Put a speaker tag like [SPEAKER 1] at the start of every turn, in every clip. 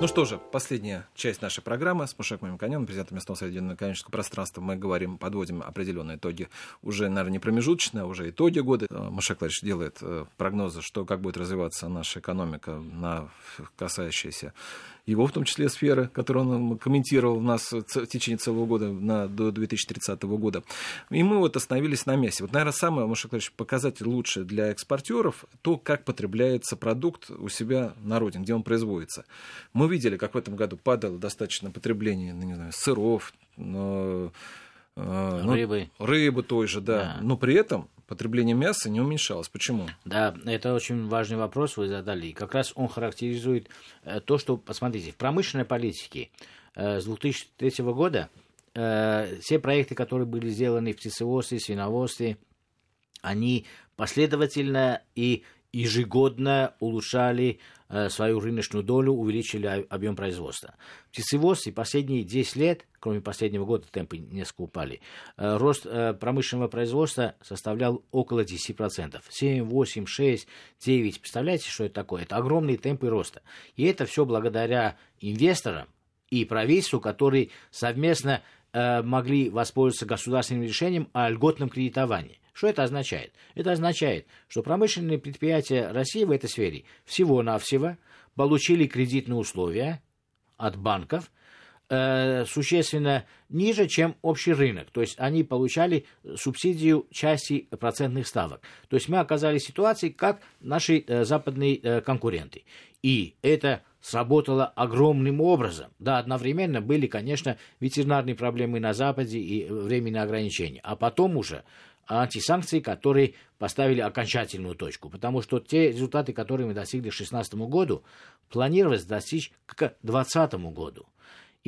[SPEAKER 1] Ну что же, последняя часть нашей программы с Мушек Мамиконяном, президентом местного совета экономического пространства. Мы говорим, подводим определенные итоги, уже, наверное, не промежуточные, а уже итоги года. Э, Мушек Владимирович делает э, прогнозы, что как будет развиваться наша экономика, на касающиеся его, в том числе, сферы, которые он комментировал у нас в течение целого года на, до 2030 года. И мы вот остановились на месте. Вот, наверное, самое, Маша Клавич, показатель лучше для экспортеров то, как потребляется продукт у себя на родине, где он производится. Мы видели, как в этом году падало достаточно потребление, ну, не знаю, сыров, но,
[SPEAKER 2] э, ну, рыбы.
[SPEAKER 1] рыбы той же, да. да. Но при этом потребление мяса не уменьшалось. Почему?
[SPEAKER 2] Да, это очень важный вопрос вы задали. И как раз он характеризует э, то, что, посмотрите, в промышленной политике э, с 2003 года все проекты, которые были сделаны в птицеводстве, свиноводстве, они последовательно и ежегодно улучшали э, свою рыночную долю, увеличили объем производства. В птицеводстве последние 10 лет, кроме последнего года, темпы несколько упали, э, рост э, промышленного производства составлял около 10%. 7, 8, 6, 9. Представляете, что это такое? Это огромные темпы роста. И это все благодаря инвесторам и правительству, которые совместно могли воспользоваться государственным решением о льготном кредитовании. Что это означает? Это означает, что промышленные предприятия России в этой сфере всего-навсего получили кредитные условия от банков э, существенно ниже, чем общий рынок. То есть они получали субсидию части процентных ставок. То есть мы оказались в ситуации, как наши э, западные э, конкуренты. И это сработало огромным образом. Да, одновременно были, конечно, ветеринарные проблемы на Западе и временные ограничения. А потом уже антисанкции, которые поставили окончательную точку. Потому что те результаты, которые мы достигли к 2016 году, планировалось достичь к 2020 году.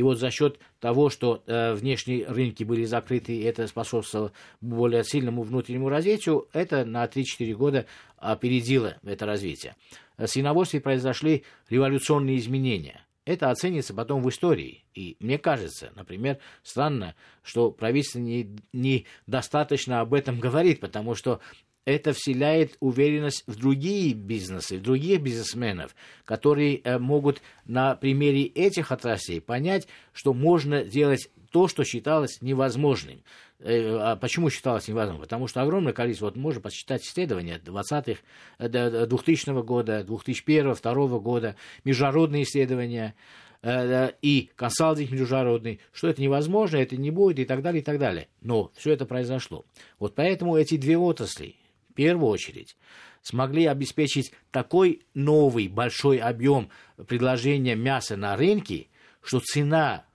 [SPEAKER 2] И вот за счет того, что э, внешние рынки были закрыты, и это способствовало более сильному внутреннему развитию, это на 3-4 года опередило это развитие. В свиноводстве произошли революционные изменения – это оценится потом в истории. И мне кажется, например, странно, что правительство не, не достаточно об этом говорит, потому что это вселяет уверенность в другие бизнесы, в других бизнесменов, которые э, могут на примере этих отраслей понять, что можно делать то, что считалось невозможным. Э, а почему считалось невозможным? Потому что огромное количество, вот можно посчитать исследования 20-х, 2000 э, года, 2001 2002 года, международные исследования, и консалтинг международный, что это невозможно, это не будет и так далее, и так далее. Но все это произошло. Вот поэтому эти две отрасли, первую очередь, смогли обеспечить такой новый большой объем предложения мяса на рынке, что цена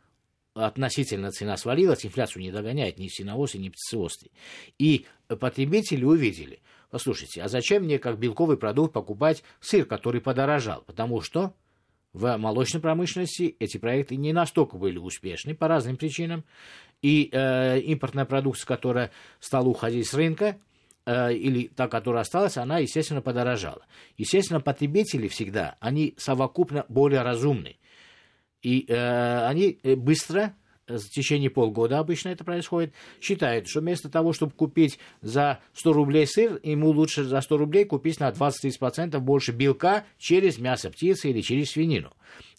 [SPEAKER 2] относительно цена свалилась, инфляцию не догоняет ни сеновоз, ни птицеводстве. И потребители увидели, послушайте, а зачем мне как белковый продукт покупать сыр, который подорожал? Потому что в молочной промышленности эти проекты не настолько были успешны по разным причинам. И э, импортная продукция, которая стала уходить с рынка, э, или та, которая осталась, она, естественно, подорожала. Естественно, потребители всегда, они совокупно более разумны. И э, они э, быстро э, в течение полгода обычно это происходит, считают, что вместо того, чтобы купить за 100 рублей сыр, ему лучше за 100 рублей купить на 20-30% больше белка через мясо птицы или через свинину.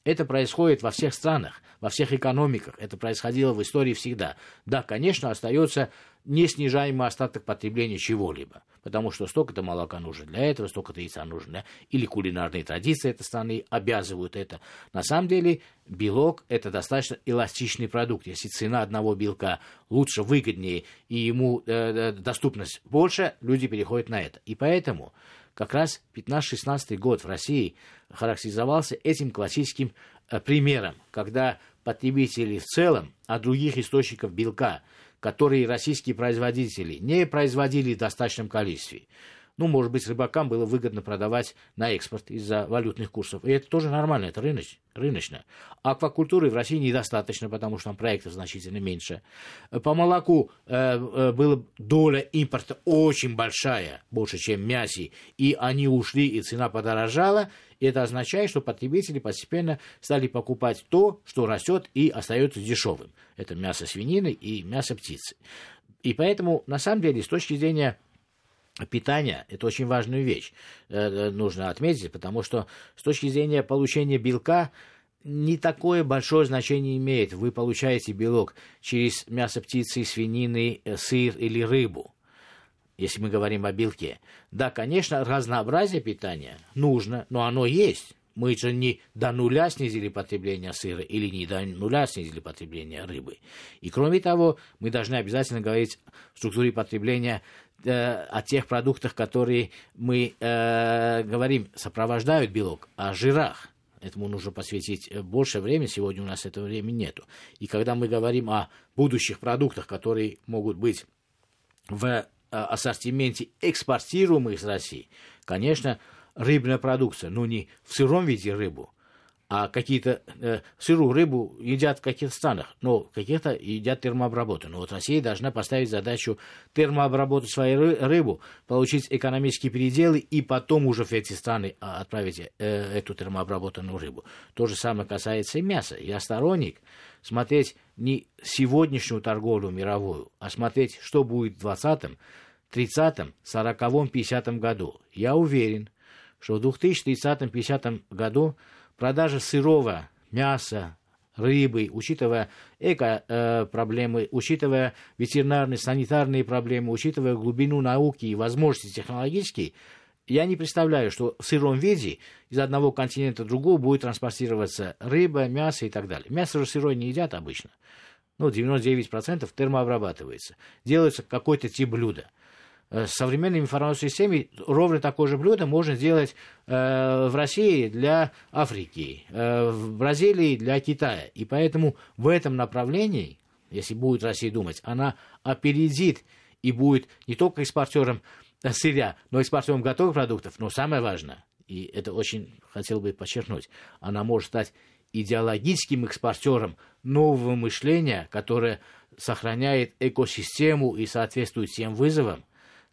[SPEAKER 2] Это происходит во всех странах, во всех экономиках. Это происходило в истории всегда. Да, конечно, остается неснижаемый остаток потребления чего-либо. Потому что столько-то молока нужно для этого, столько-то яйца нужно для... Или кулинарные традиции этой страны обязывают это. На самом деле белок – это достаточно эластичный продукт. Если цена одного белка лучше, выгоднее, и ему э, э доступность больше, люди переходят на это. И поэтому как раз 15-16 год в России характеризовался этим классическим э, примером, когда потребители в целом от других источников белка, которые российские производители не производили в достаточном количестве, ну, может быть, рыбакам было выгодно продавать на экспорт из-за валютных курсов. И это тоже нормально, это рыноч, рыночно. Аквакультуры в России недостаточно, потому что там проектов значительно меньше. По молоку э, э, была доля импорта очень большая, больше, чем мясе, и они ушли, и цена подорожала. И это означает, что потребители постепенно стали покупать то, что растет и остается дешевым. Это мясо свинины и мясо птицы. И поэтому, на самом деле, с точки зрения питания – это очень важная вещь, э, нужно отметить, потому что с точки зрения получения белка не такое большое значение имеет. Вы получаете белок через мясо птицы, свинины, сыр или рыбу если мы говорим о белке. Да, конечно, разнообразие питания нужно, но оно есть. Мы же не до нуля снизили потребление сыра или не до нуля снизили потребление рыбы. И кроме того, мы должны обязательно говорить в структуре потребления э, о тех продуктах, которые мы э, говорим, сопровождают белок, о жирах. Этому нужно посвятить больше времени, сегодня у нас этого времени нету. И когда мы говорим о будущих продуктах, которые могут быть в Э, ассортименте экспортируемых из России, конечно, рыбная продукция, но не в сыром виде рыбу, а какие-то э, сырую рыбу едят в каких-то странах, но каких-то едят термообработанную. Вот Россия должна поставить задачу термообработать свою рыбу, получить экономические переделы и потом уже в эти страны а, отправить э, эту термообработанную рыбу. То же самое касается и мяса. Я сторонник смотреть не сегодняшнюю торговлю мировую, а смотреть, что будет в 20-м, 30-м, 40-м, 50-м году. Я уверен, что в 2030-50 году продажа сырого мяса, рыбы, учитывая эко-проблемы, э, учитывая ветеринарные, санитарные проблемы, учитывая глубину науки и возможности технологические, я не представляю, что в сыром виде из одного континента в другого будет транспортироваться рыба, мясо и так далее. Мясо же сырое не едят обычно. Ну, 99% термообрабатывается. Делается какой-то тип блюда. Э, современными информационными системами ровно такое же блюдо можно сделать э, в России для Африки, э, в Бразилии для Китая. И поэтому в этом направлении, если будет Россия думать, она опередит и будет не только экспортером сырья, но и экспортером готовых продуктов. Но самое важное, и это очень хотел бы подчеркнуть, она может стать идеологическим экспортером нового мышления, которое сохраняет экосистему и соответствует тем вызовам,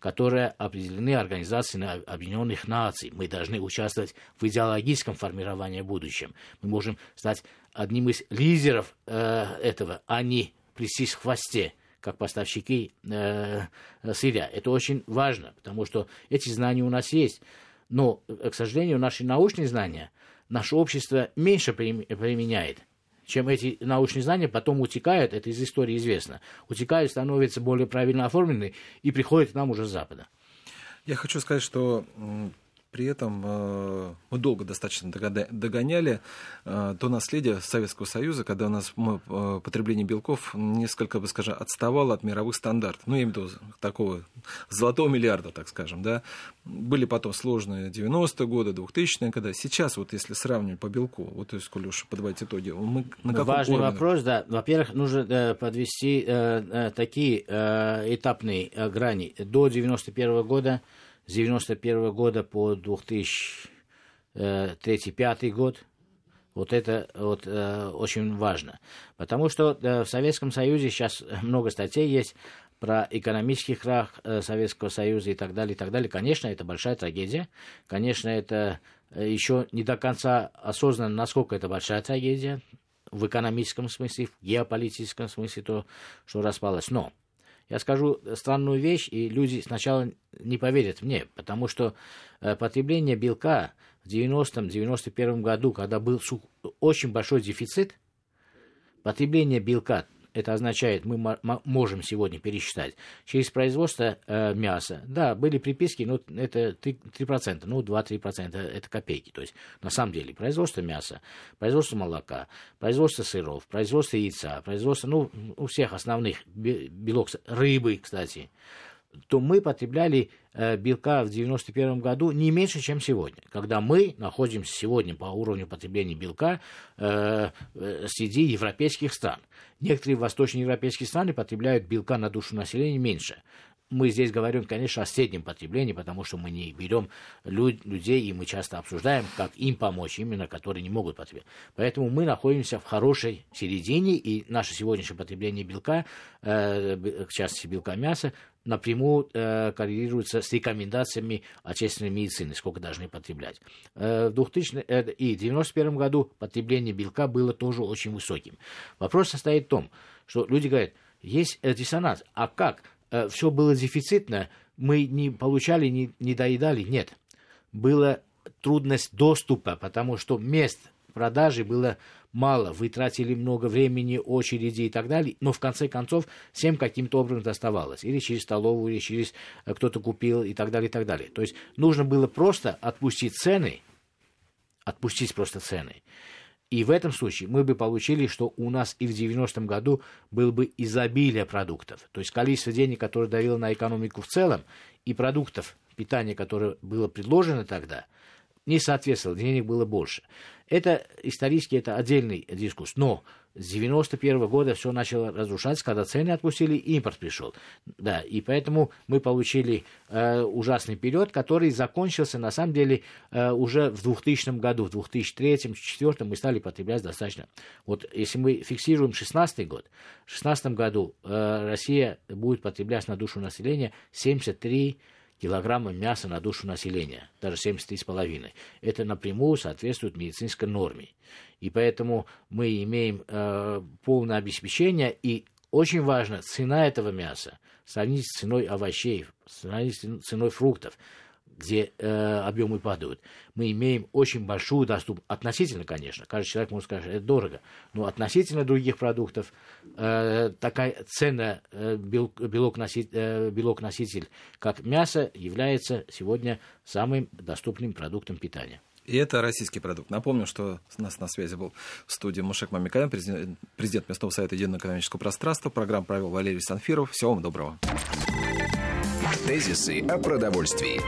[SPEAKER 2] которые определены Организацией Объединенных Наций. Мы должны участвовать в идеологическом формировании будущего. Мы можем стать одним из лидеров э, этого, а не присесть в хвосте как поставщики э, сырья. Это очень важно, потому что эти знания у нас есть. Но, э, к сожалению, наши научные знания наше общество меньше применяет чем эти научные знания потом утекают, это из истории известно, утекают, становятся более правильно оформлены и приходят к нам уже с Запада.
[SPEAKER 1] Я хочу сказать, что при этом э, мы долго достаточно догоняли э, то наследие Советского Союза, когда у нас э, потребление белков несколько, бы скажем, отставало от мировых стандартов. Ну, я имею в виду такого золотого миллиарда, так скажем, да. Были потом сложные 90-е годы, 2000-е, когда сейчас, вот если сравнивать по белку, вот то есть, коли уж подводить итоги, мы на каком
[SPEAKER 2] Важный
[SPEAKER 1] уровне?
[SPEAKER 2] вопрос, да. Во-первых, нужно подвести такие этапные грани. До 91 года с 91 года по 2003-2005 год. Вот это вот, э, очень важно. Потому что э, в Советском Союзе сейчас много статей есть про экономический крах э, Советского Союза и так далее, и так далее. Конечно, это большая трагедия. Конечно, это э, еще не до конца осознанно, насколько это большая трагедия в экономическом смысле, в геополитическом смысле, то, что распалось. Но я скажу странную вещь, и люди сначала не поверят мне, потому что э, потребление белка в 90-91 году, когда был очень большой дефицит, потребление белка это означает, мы можем сегодня пересчитать, через производство э, мяса. Да, были приписки, но это 3%, 3% ну 2-3% это копейки. То есть на самом деле производство мяса, производство молока, производство сыров, производство яйца, производство, ну, у всех основных белок, рыбы, кстати, то мы потребляли э, белка в 1991 году не меньше, чем сегодня. Когда мы находимся сегодня по уровню потребления белка э, э, среди европейских стран. Некоторые восточноевропейские страны потребляют белка на душу населения меньше мы здесь говорим, конечно, о среднем потреблении, потому что мы не берем люд, людей, и мы часто обсуждаем, как им помочь, именно которые не могут потреблять. Поэтому мы находимся в хорошей середине, и наше сегодняшнее потребление белка, э, в частности белка мяса, напрямую э, коррелируется с рекомендациями отечественной медицины, сколько должны потреблять. Э, в 2000 э, и 1991 году потребление белка было тоже очень высоким. Вопрос состоит в том, что люди говорят, есть диссонанс, а как э, все было дефицитно, мы не получали, не, не доедали, нет. Была трудность доступа, потому что мест продажи было мало, вы тратили много времени, очереди и так далее, но в конце концов всем каким-то образом доставалось. Или через столовую, или через э, кто-то купил и так далее, и так далее. То есть нужно было просто отпустить цены, отпустить просто цены. И в этом случае мы бы получили, что у нас и в 90-м году было бы изобилие продуктов. То есть количество денег, которое давило на экономику в целом, и продуктов питания, которое было предложено тогда, не соответствовало, денег было больше. Это исторически это отдельный дискурс. Но с 91 года все начало разрушаться, когда цены отпустили, импорт пришел. Да, и поэтому мы получили э, ужасный период, который закончился, на самом деле, э, уже в 2000 году, в 2003-2004 мы стали потреблять достаточно. Вот если мы фиксируем 16 год, в 16 году э, Россия будет потреблять на душу населения 73 килограмма мяса на душу населения, даже 73,5. Это напрямую соответствует медицинской норме. И поэтому мы имеем э, полное обеспечение, и очень важно, цена этого мяса сравнить с ценой овощей, сравнить с ценой фруктов где э, объемы падают, мы имеем очень большую доступность, относительно, конечно, каждый человек может сказать, это дорого, но относительно других продуктов э, такая цена э, белок, белок, носитель, э, белок носитель, как мясо, является сегодня самым доступным продуктом питания.
[SPEAKER 1] И это российский продукт. Напомню, что у нас на связи был в студии Мушек Мамикаян, президент, президент Местного совета Единого экономического пространства. Программу провел Валерий Санфиров. Всего вам доброго.
[SPEAKER 3] Тезисы о продовольствии.